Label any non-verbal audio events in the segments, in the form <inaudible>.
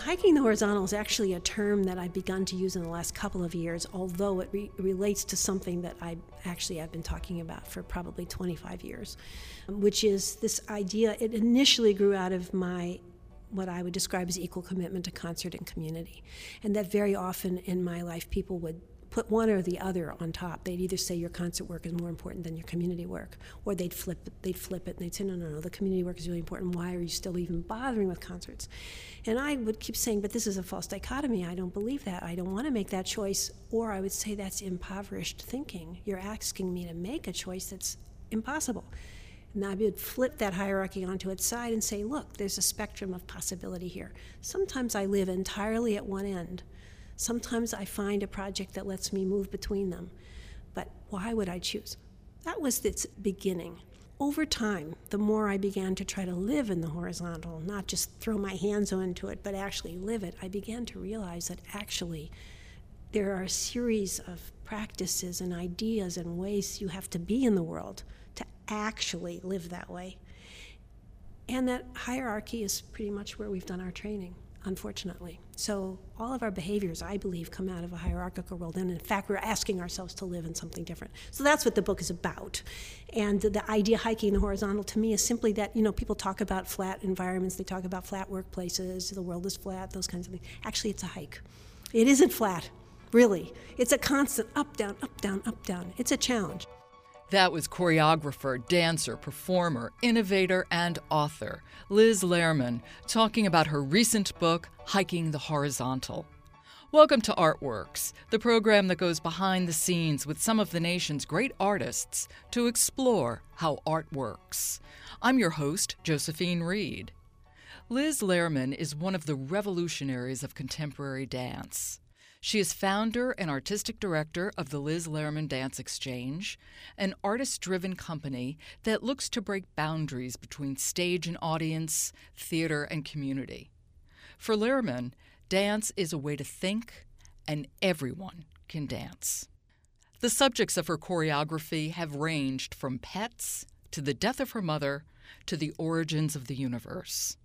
Hiking the horizontal is actually a term that I've begun to use in the last couple of years, although it re- relates to something that I actually have been talking about for probably 25 years, which is this idea. It initially grew out of my what I would describe as equal commitment to concert and community, and that very often in my life people would put one or the other on top. They'd either say your concert work is more important than your community work, or they'd flip it, they'd flip it and they'd say, no, no, no, the community work is really important. Why are you still even bothering with concerts? And I would keep saying, but this is a false dichotomy. I don't believe that. I don't want to make that choice. Or I would say that's impoverished thinking. You're asking me to make a choice that's impossible. And I would flip that hierarchy onto its side and say, look, there's a spectrum of possibility here. Sometimes I live entirely at one end Sometimes I find a project that lets me move between them. But why would I choose? That was its beginning. Over time, the more I began to try to live in the horizontal, not just throw my hands onto it, but actually live it, I began to realize that actually there are a series of practices and ideas and ways you have to be in the world to actually live that way. And that hierarchy is pretty much where we've done our training unfortunately. So all of our behaviors, I believe, come out of a hierarchical world. And in fact, we're asking ourselves to live in something different. So that's what the book is about. And the idea hiking the horizontal to me is simply that, you know, people talk about flat environments, they talk about flat workplaces, the world is flat, those kinds of things. Actually, it's a hike. It isn't flat, really. It's a constant up, down, up, down, up, down. It's a challenge. That was choreographer, dancer, performer, innovator, and author Liz Lerman talking about her recent book, Hiking the Horizontal. Welcome to Artworks, the program that goes behind the scenes with some of the nation's great artists to explore how art works. I'm your host, Josephine Reed. Liz Lerman is one of the revolutionaries of contemporary dance. She is founder and artistic director of the Liz Lerman Dance Exchange, an artist driven company that looks to break boundaries between stage and audience, theater and community. For Lerman, dance is a way to think, and everyone can dance. The subjects of her choreography have ranged from pets to the death of her mother to the origins of the universe.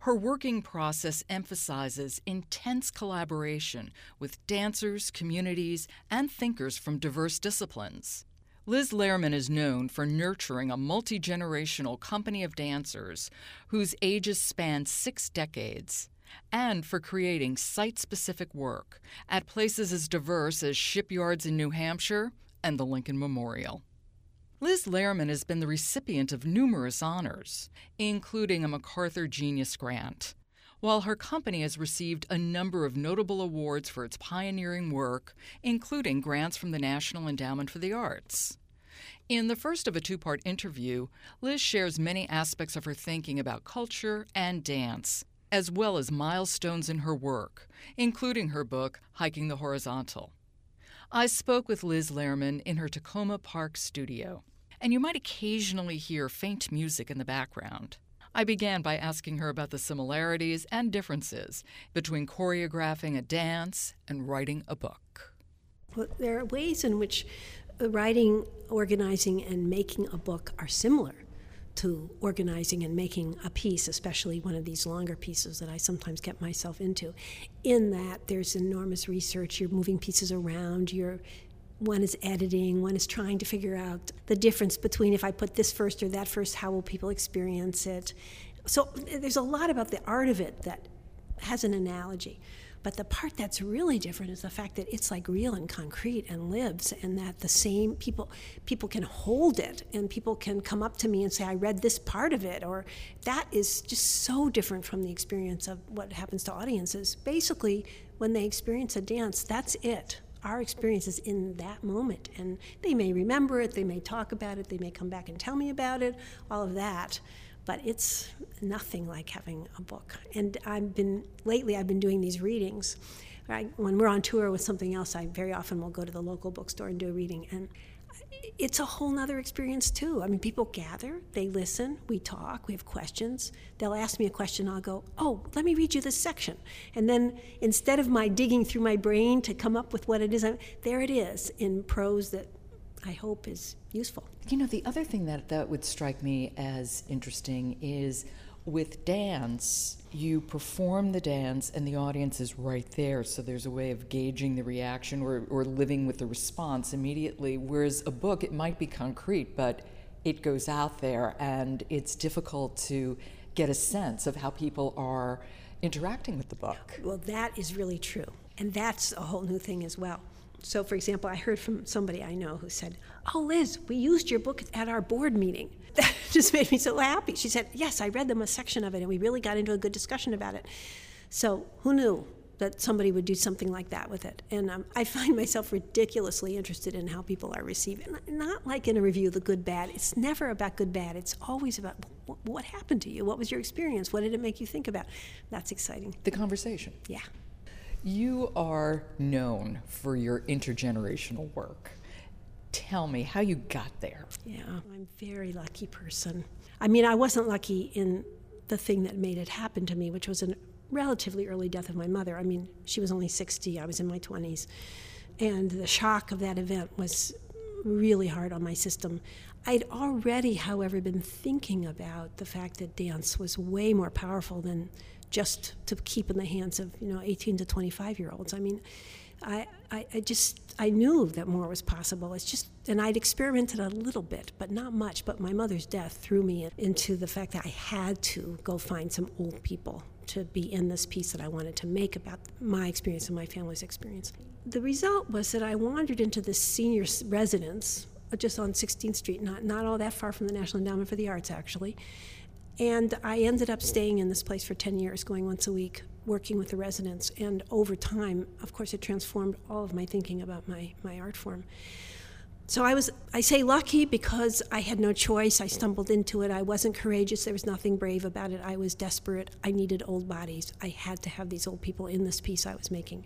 Her working process emphasizes intense collaboration with dancers, communities, and thinkers from diverse disciplines. Liz Lerman is known for nurturing a multi generational company of dancers whose ages span six decades, and for creating site specific work at places as diverse as shipyards in New Hampshire and the Lincoln Memorial. Liz Lerman has been the recipient of numerous honors, including a MacArthur Genius Grant, while her company has received a number of notable awards for its pioneering work, including grants from the National Endowment for the Arts. In the first of a two part interview, Liz shares many aspects of her thinking about culture and dance, as well as milestones in her work, including her book, Hiking the Horizontal. I spoke with Liz Lerman in her Takoma Park studio, and you might occasionally hear faint music in the background. I began by asking her about the similarities and differences between choreographing a dance and writing a book. Well, there are ways in which uh, writing, organizing, and making a book are similar to organizing and making a piece, especially one of these longer pieces that I sometimes get myself into. In that, there's enormous research. You're moving pieces around. You're one is editing, one is trying to figure out the difference between if I put this first or that first, how will people experience it? So there's a lot about the art of it that has an analogy. But the part that's really different is the fact that it's like real and concrete and lives, and that the same people people can hold it, and people can come up to me and say, "I read this part of it," or that is just so different from the experience of what happens to audiences. Basically, when they experience a dance, that's it. Our experience is in that moment, and they may remember it, they may talk about it, they may come back and tell me about it, all of that but it's nothing like having a book. And I've been lately I've been doing these readings. I, when we're on tour with something else, I very often will go to the local bookstore and do a reading, and it's a whole nother experience too. I mean, people gather, they listen, we talk, we have questions. They'll ask me a question, I'll go, "Oh, let me read you this section," and then instead of my digging through my brain to come up with what it is, I'm, there it is in prose that I hope is useful. You know, the other thing that, that would strike me as interesting is with dance, you perform the dance and the audience is right there. So there's a way of gauging the reaction or, or living with the response immediately. Whereas a book, it might be concrete, but it goes out there and it's difficult to get a sense of how people are interacting with the book. Well, that is really true. And that's a whole new thing as well. So, for example, I heard from somebody I know who said, Oh, Liz, we used your book at our board meeting. <laughs> That just made me so happy. She said, Yes, I read them a section of it, and we really got into a good discussion about it. So, who knew that somebody would do something like that with it? And um, I find myself ridiculously interested in how people are receiving it. Not like in a review, the good bad. It's never about good bad, it's always about what happened to you? What was your experience? What did it make you think about? That's exciting. The conversation. Yeah. You are known for your intergenerational work. Tell me how you got there. Yeah, I'm a very lucky person. I mean, I wasn't lucky in the thing that made it happen to me, which was a relatively early death of my mother. I mean, she was only 60, I was in my 20s. And the shock of that event was really hard on my system. I'd already, however, been thinking about the fact that dance was way more powerful than just to keep in the hands of you know 18 to 25 year olds. I mean, I, I, I, just I knew that more was possible. It's just and I'd experimented a little bit, but not much. But my mother's death threw me into the fact that I had to go find some old people to be in this piece that I wanted to make about my experience and my family's experience. The result was that I wandered into this senior residence uh, just on 16th Street, not not all that far from the National Endowment for the Arts, actually and I ended up staying in this place for 10 years, going once a week, working with the residents. And over time, of course, it transformed all of my thinking about my, my art form. So I was, I say lucky because I had no choice. I stumbled into it. I wasn't courageous. There was nothing brave about it. I was desperate. I needed old bodies. I had to have these old people in this piece I was making.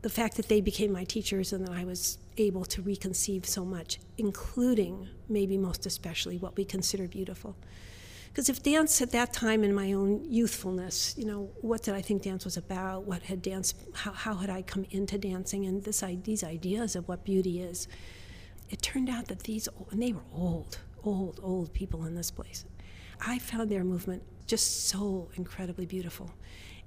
The fact that they became my teachers and that I was able to reconceive so much, including, maybe most especially, what we consider beautiful. Because if dance at that time in my own youthfulness, you know, what did I think dance was about? What had dance, how, how had I come into dancing and this, these ideas of what beauty is? It turned out that these, and they were old, old, old people in this place. I found their movement just so incredibly beautiful.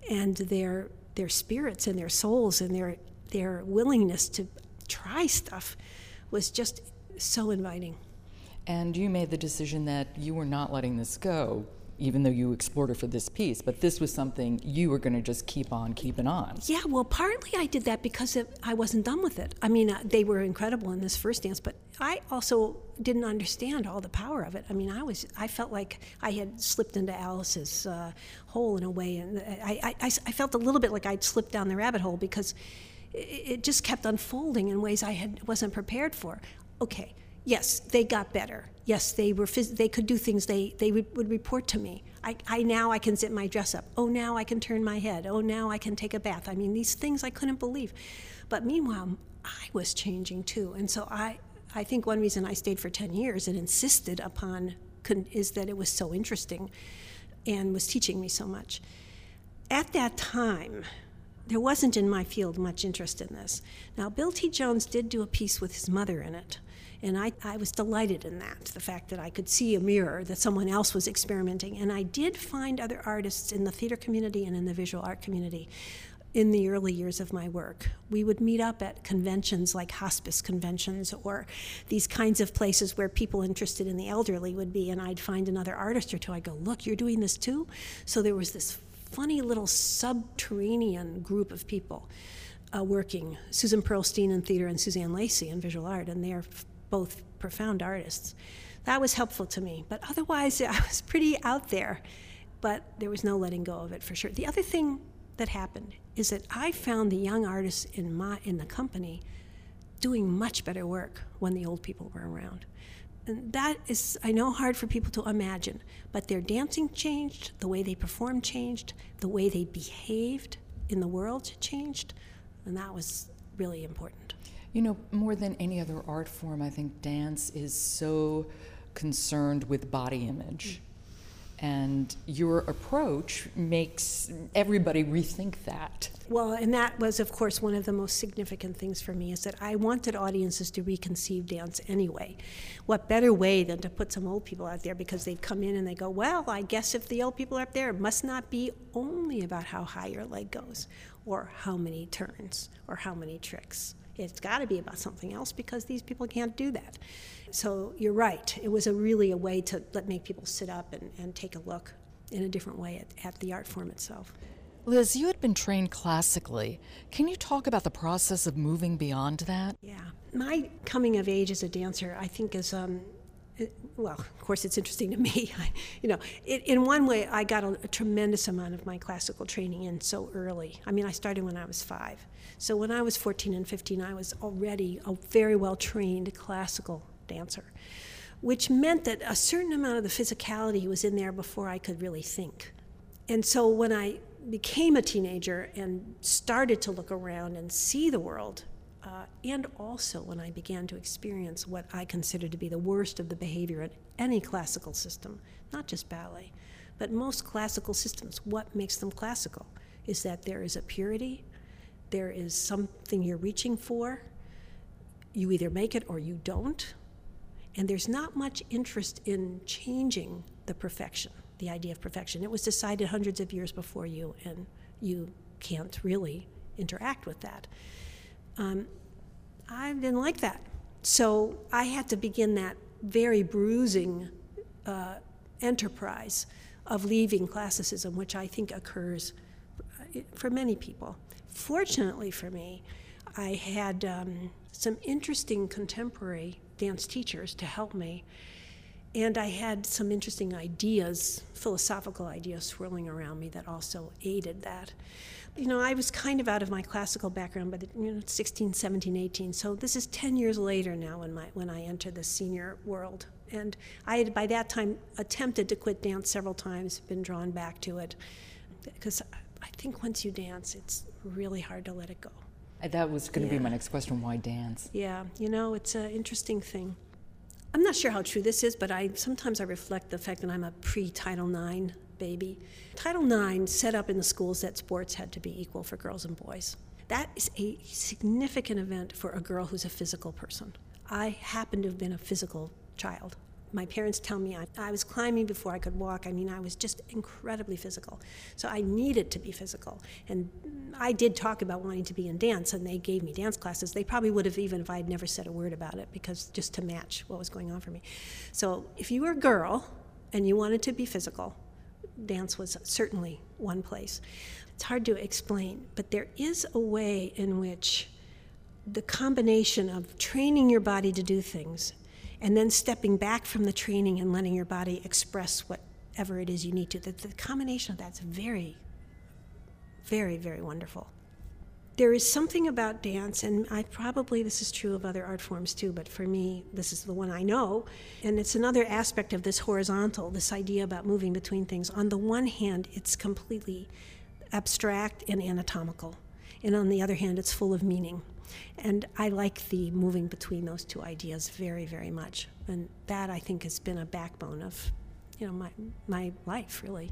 And their, their spirits and their souls and their, their willingness to try stuff was just so inviting. And you made the decision that you were not letting this go, even though you explored it for this piece, but this was something you were going to just keep on keeping on. Yeah, well, partly I did that because it, I wasn't done with it. I mean, uh, they were incredible in this first dance, but I also didn't understand all the power of it. I mean, I was I felt like I had slipped into Alice's uh, hole in a way, and I, I, I felt a little bit like I'd slipped down the rabbit hole because it, it just kept unfolding in ways I had wasn't prepared for. Okay yes, they got better. Yes, they were. Phys- they could do things. They they would, would report to me. I, I now I can zip my dress up. Oh, now I can turn my head. Oh, now I can take a bath. I mean, these things I couldn't believe. But meanwhile, I was changing too, and so I I think one reason I stayed for ten years and insisted upon con- is that it was so interesting, and was teaching me so much. At that time, there wasn't in my field much interest in this. Now, Bill T. Jones did do a piece with his mother in it and I, I was delighted in that, the fact that I could see a mirror, that someone else was experimenting. And I did find other artists in the theater community and in the visual art community in the early years of my work. We would meet up at conventions like hospice conventions or these kinds of places where people interested in the elderly would be, and I'd find another artist or two. I'd go, Look, you're doing this too? So there was this funny little subterranean group of people. Uh, working Susan Perlstein in theater and Suzanne Lacy in visual art, and they're both profound artists. That was helpful to me. But otherwise, <laughs> I was pretty out there. But there was no letting go of it for sure. The other thing that happened is that I found the young artists in my in the company doing much better work when the old people were around. And that is, I know, hard for people to imagine, but their dancing changed, the way they performed changed, the way they behaved in the world changed, and that was really important. You know, more than any other art form, I think dance is so concerned with body image. And your approach makes everybody rethink that. Well, and that was, of course, one of the most significant things for me is that I wanted audiences to reconceive dance anyway. What better way than to put some old people out there because they come in and they go, well, I guess if the old people are up there, it must not be only about how high your leg goes or how many turns or how many tricks. It's got to be about something else because these people can't do that. So you're right. It was a really a way to let make people sit up and, and take a look in a different way at, at the art form itself. Liz, you had been trained classically. Can you talk about the process of moving beyond that? Yeah. My coming of age as a dancer, I think, is. Um, well, of course, it's interesting to me. <laughs> I, you know, it, in one way, I got a, a, tremendous amount of my classical training in so early. I mean, I started when I was five. So when I was 14 and 15, I was already a very well trained classical dancer, which meant that a certain amount of the physicality was in there before I could really think. And so when I became a teenager and started to look around and see the world, uh, and also when I began to experience what I consider to be the worst of the behavior in any classical system, not just ballet, but most classical systems, what makes them classical is that there is a purity, there is something you're reaching for, you either make it or you don't, and there's not much interest in changing the perfection the idea of perfection. It was decided hundreds of years before you, and you can't really interact with that. Um, I didn't like that. So I had to begin that very bruising uh, enterprise of leaving classicism, which I think occurs uh, for many people. Fortunately for me, I had um, some interesting contemporary dance teachers to help me and I had some interesting ideas, philosophical ideas swirling around me that also aided that. You know, I was kind of out of my classical background by the, you know, 16, 17, 18. So this is 10 years later now when, my, when I enter the senior world. And I had by that time attempted to quit dance several times, been drawn back to it. Because I think once you dance, it's really hard to let it go. Uh, that was going to yeah. be my next question why dance? Yeah, you know, it's an interesting thing. I'm not sure how true this is, but I sometimes I reflect the fact that I'm a pre-Title IX baby. Title IX set up in the schools that sports had to be equal for girls and boys. That is a significant event for a girl who's a physical person. I happen to have been a physical child my parents tell me I, I, was climbing before I could walk. I mean, I was just incredibly physical. So I needed to be physical. And I did talk about wanting to be in dance, and they gave me dance classes. They probably would have, even if I had never said a word about it, because just to match what was going on for me. So if you were a girl and you wanted to be physical, dance was certainly one place. It's hard to explain, but there is a way in which the combination of training your body to do things and then stepping back from the training and letting your body express whatever it is you need to. The, the combination of that's very, very, very wonderful. There is something about dance, and I probably this is true of other art forms too, but for me, this is the one I know. And it's another aspect of this horizontal, this idea about moving between things. On the one hand, it's completely abstract and anatomical, and on the other hand, it's full of meaning. And I like the moving between those two ideas very, very much. And that I think has been a backbone of, you know, my my life really.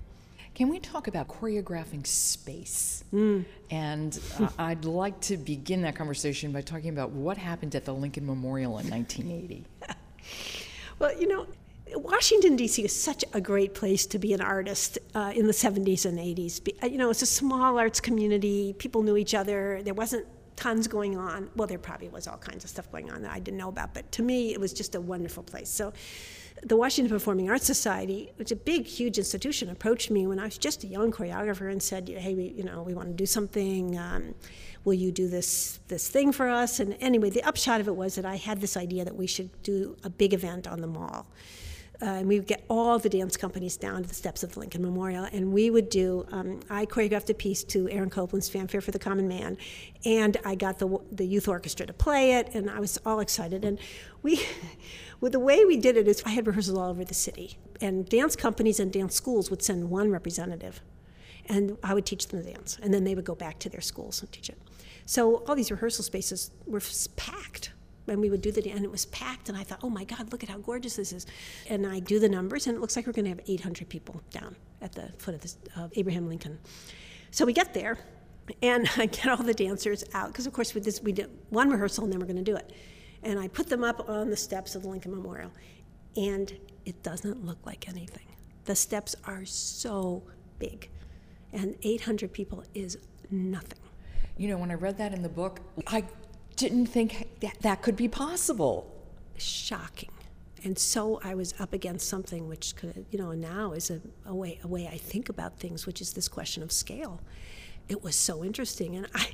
Can we talk about choreographing space? Mm. And uh, <laughs> I'd like to begin that conversation by talking about what happened at the Lincoln Memorial in 1980. <laughs> well, you know, Washington, D.C. is such a great place to be an artist uh, in the 70s and 80s. You know, it's a small arts community, people knew each other, there wasn't tons going on. Well, there probably was all kinds of stuff going on that I didn't know about, but to me, it was just a wonderful place. So, the Washington Performing Arts Society, which is a big, huge institution, approached me when I was just a young choreographer and said, "Hey, we, you know, we want to do something. Um, will you do this this thing for us?" And anyway, the upshot of it was that I had this idea that we should do a big event on the mall uh, and we would get all the dance companies down to the steps of the Lincoln Memorial, and we would do. Um, I choreographed a piece to Aaron Copland's "Fanfare for the Common Man," and I got the the youth orchestra to play it, and I was all excited. And we, <laughs> well, the way we did it is, I had rehearsals all over the city, and dance companies and dance schools would send one representative, and I would teach them the dance, and then they would go back to their schools and teach it. So all these rehearsal spaces were packed and we would do the and it was packed and i thought oh my god look at how gorgeous this is. And i do the numbers and it looks like we're going to have 800 people down at the foot of, this, of abraham lincoln. So we get there and <laughs> i get all the dancers out because of course we, did one rehearsal and then we're going to do it and i put them up on the steps of the lincoln memorial and it doesn't look like anything the steps are so big and 800 people is nothing you know when i read that in the book i didn't think that, that could be possible. Shocking. And so I was up against something which could, you know, now is a, a way a way I think about things, which is this question of scale. It was so interesting, and I,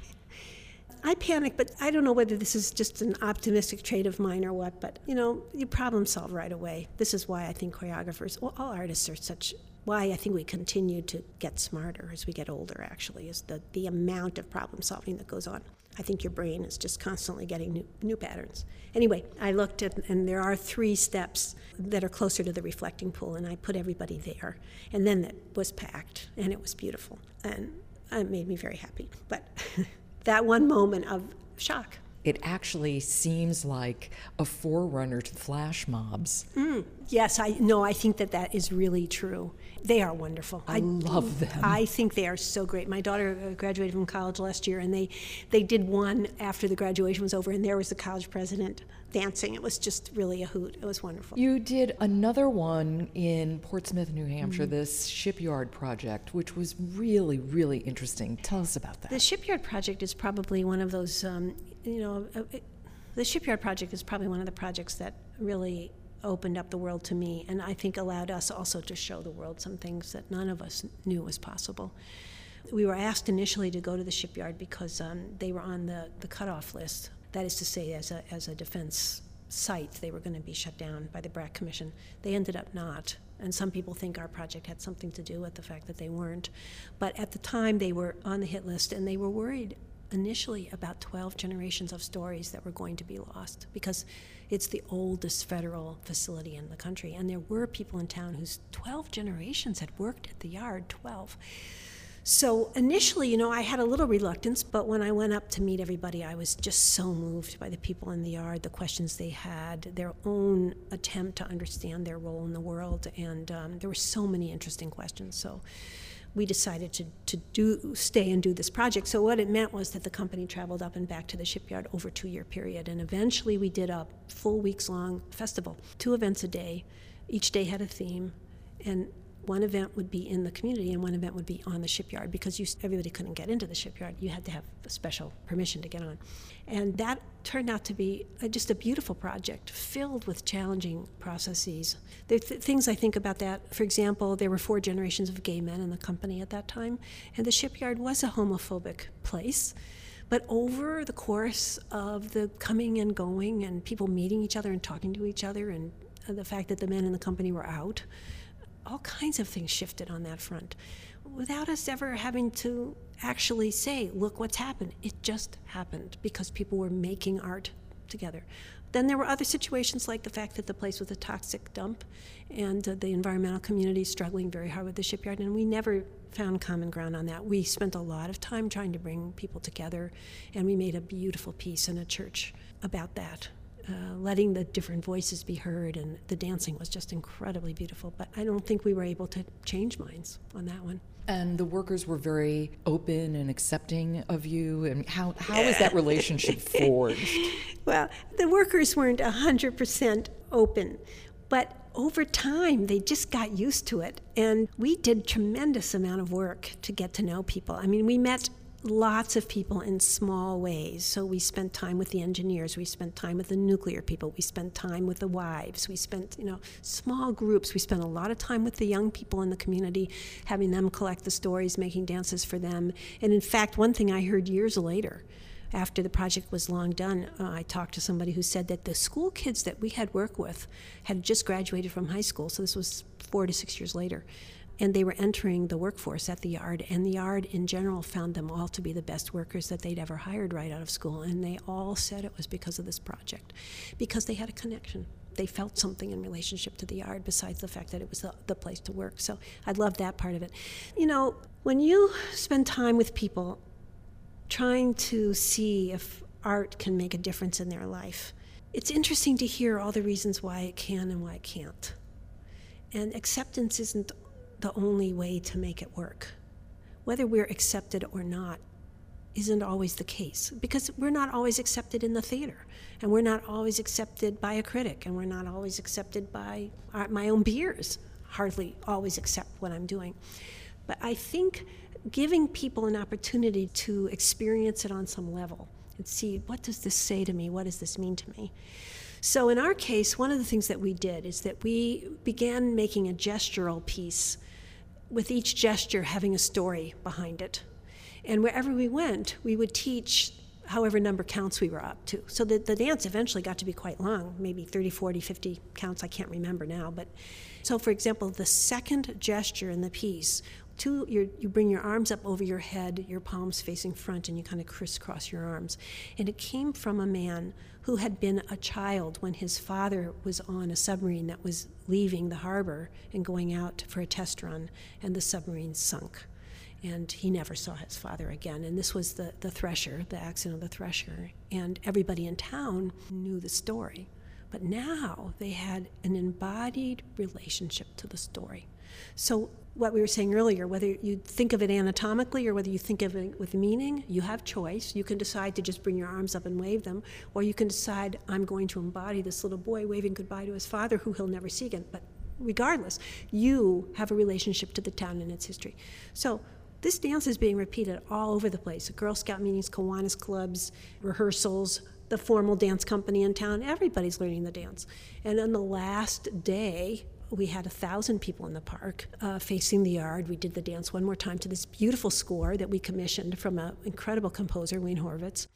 I panic, but I don't know whether this is just an optimistic trait of mine or what. But you know, you problem solve right away. This is why I think choreographers, well, all artists are such. Why I think we continue to get smarter as we get older. Actually, is the the amount of problem solving that goes on. I think your brain is just constantly getting new, new patterns. Anyway, I looked at, and there are three steps that are closer to the reflecting pool, and I put everybody there. And then it was packed, and it was beautiful. And it made me very happy. But <laughs> that one moment of shock. It actually seems like a forerunner to flash mobs. Mm, yes, I no, I think that that is really true. They are wonderful. I, I love them. I think they are so great. My daughter uh, graduated from college last year, and they they did one after the graduation was over, and there was the college president dancing. It was just really a hoot. It was wonderful. You did another one in Portsmouth, New Hampshire, mm-hmm. this shipyard project, which was really, really interesting. Tell us about that. The shipyard project is probably one of those, um, you know, uh, the shipyard project is probably one of the projects that really opened up the world to me and I think allowed us also to show the world some things that none of us knew was possible. We were asked initially to go to the shipyard because um, they were on the, the cutoff list. That is to say, as a, as a defense site, they were going to be shut down by the BRAC Commission. They ended up not. And some people think our project had something to do with the fact that they weren't. But at the time, they were on the hit list and they were worried initially about 12 generations of stories that were going to be lost because it's the oldest federal facility in the country. And there were people in town whose 12 generations had worked at the yard 12. So initially, you know, I had a little reluctance, but when I went up to meet everybody, I was just so moved by the people in the yard, the questions they had, their own attempt to understand their role in the world, and um, there were so many interesting questions. So we decided to, to do stay and do this project. So what it meant was that the company traveled up and back to the shipyard over a two-year period, and eventually we did a full weeks-long festival, two events a day. Each day had a theme, and one event would be in the community and one event would be on the shipyard because you, everybody couldn't get into the shipyard. You had to have special permission to get on. And that turned out to be a, just a beautiful project filled with challenging processes. There th- things I think about that. For example, there were four generations of gay men in the company at that time, and the shipyard was a homophobic place. But over the course of the coming and going and people meeting each other and talking to each other and uh, the fact that the men in the company were out, all kinds of things shifted on that front without us ever having to actually say, look what's happened. It just happened because people were making art together. Then there were other situations like the fact that the place was a toxic dump and uh, the environmental community struggling very hard with the shipyard, and we never found common ground on that. We spent a lot of time trying to bring people together, and we made a beautiful piece in a church about that. Uh, letting the different voices be heard, and the dancing was just incredibly beautiful. But I don't think we were able to change minds on that one. And the workers were very open and accepting of you. And how, how is that relationship <laughs> forged? Well, the workers weren't 100% open, but over time they just got used to it. And we did tremendous amount of work to get to know people. I mean, we met lots of people in small ways. So we spent time with the engineers, we spent time with the nuclear people, we spent time with the wives, we spent, you know, small groups. We spent a lot of time with the young people in the community, having them collect the stories, making dances for them. And in fact, one thing I heard years later, after the project was long done, uh, I talked to somebody who said that the school kids that we had worked with had just graduated from high school, so this was four to six years later and they were entering the workforce at the yard and the yard in general found them all to be the best workers that they'd ever hired right out of school and they all said it was because of this project because they had a connection. They felt something in relationship to the yard besides the fact that it was the, the place to work. So i love that part of it. You know when you spend time with people trying to see if art can make a difference in their life it's interesting to hear all the reasons why it can and why it can't. And acceptance isn't the only way to make it work. Whether we're accepted or not isn't always the case because we're not always accepted in the theater and we're not always accepted by a critic and we're not always accepted by our, my own peers hardly always accept what i'm doing but i think giving people an opportunity to experience it on some level and see what does this say to me what does this mean to me so in our case one of the things that we did is that we began making a gestural piece with each gesture having a story behind it and wherever we went, we would teach however number counts we were up to. So the, the dance eventually got to be quite long, maybe 30, 40, 50 counts, I can't remember now. But so, for example, the second gesture in the piece, two, you bring your arms up over your head, your palms facing front, and you kind of crisscross your arms. And it came from a man who had been a child when his father was on a submarine that was leaving the harbor and going out for a test run, and the submarine sunk and he never saw his father again. And this was the, the thresher, the accident of the thresher. And everybody in town knew the story. But now they had an embodied relationship to the story. So, what we were saying earlier, whether you think of it anatomically or whether you think of it with meaning, you have choice. You can decide to just bring your arms up and wave them, or you can decide, I'm going to embody this little boy waving goodbye to his father who he'll never see again. But regardless, you have a relationship to the town and its history. So, this dance is being repeated all over the place Girl Scout meetings, Kiwanis clubs, rehearsals, the formal dance company in town. Everybody's learning the dance. And on the last day, we had a thousand people in the park uh, facing the yard. We did the dance one more time to this beautiful score that we commissioned from an incredible composer, Wayne Horvitz.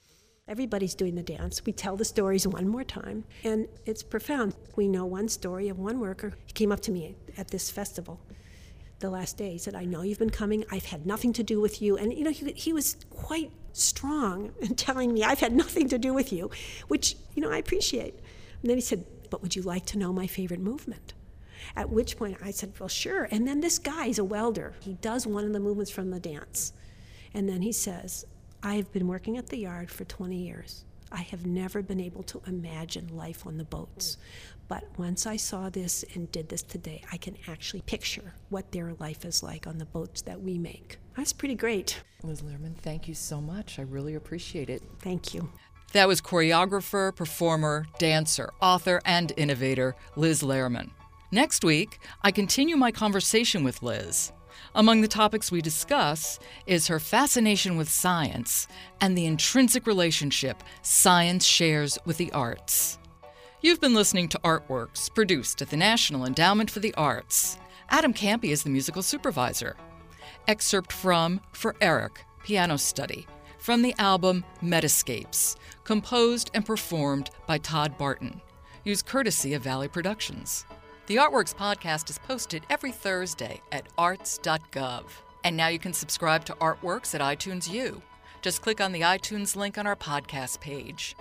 Everybody's doing the dance. We tell the stories one more time, and it's profound. We know one story of one worker. He came up to me at this festival the last day. He said, I know you've been coming. I've had nothing to do with you. And, you know, he, he was quite strong in telling me, I've had nothing to do with you, which, you know, I appreciate. And then he said, But would you like to know my favorite movement? At which point I said, Well, sure. And then this guy is a welder. He does one of the movements from the dance. And then he says, I've been working at the yard for 20 years. I have never been able to imagine life on the boats. But once I saw this and did this today, I can actually picture what their life is like on the boats that we make. That's pretty great. Liz Lerman, thank you so much. I really appreciate it. Thank you. That was choreographer, performer, dancer, author, and innovator Liz Lerman. Next week, I continue my conversation with Liz. Among the topics we discuss is her fascination with science and the intrinsic relationship science shares with the arts. You've been listening to Artworks, produced at the National Endowment for the Arts. Adam Kampe is the musical supervisor. Excerpt from For Eric, Piano Study, from the album Metascapes, composed and performed by Todd Barton. Used courtesy of Valley Productions. The Artworks podcast is posted every Thursday at arts.gov. And now you can subscribe to Artworks at iTunes U. Just click on the iTunes link on our podcast page.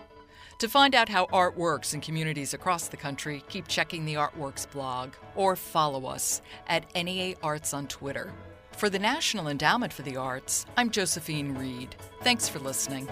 To find out how art works in communities across the country, keep checking the Artworks blog or follow us at NEA Arts on Twitter. For the National Endowment for the Arts, I'm Josephine Reed. Thanks for listening.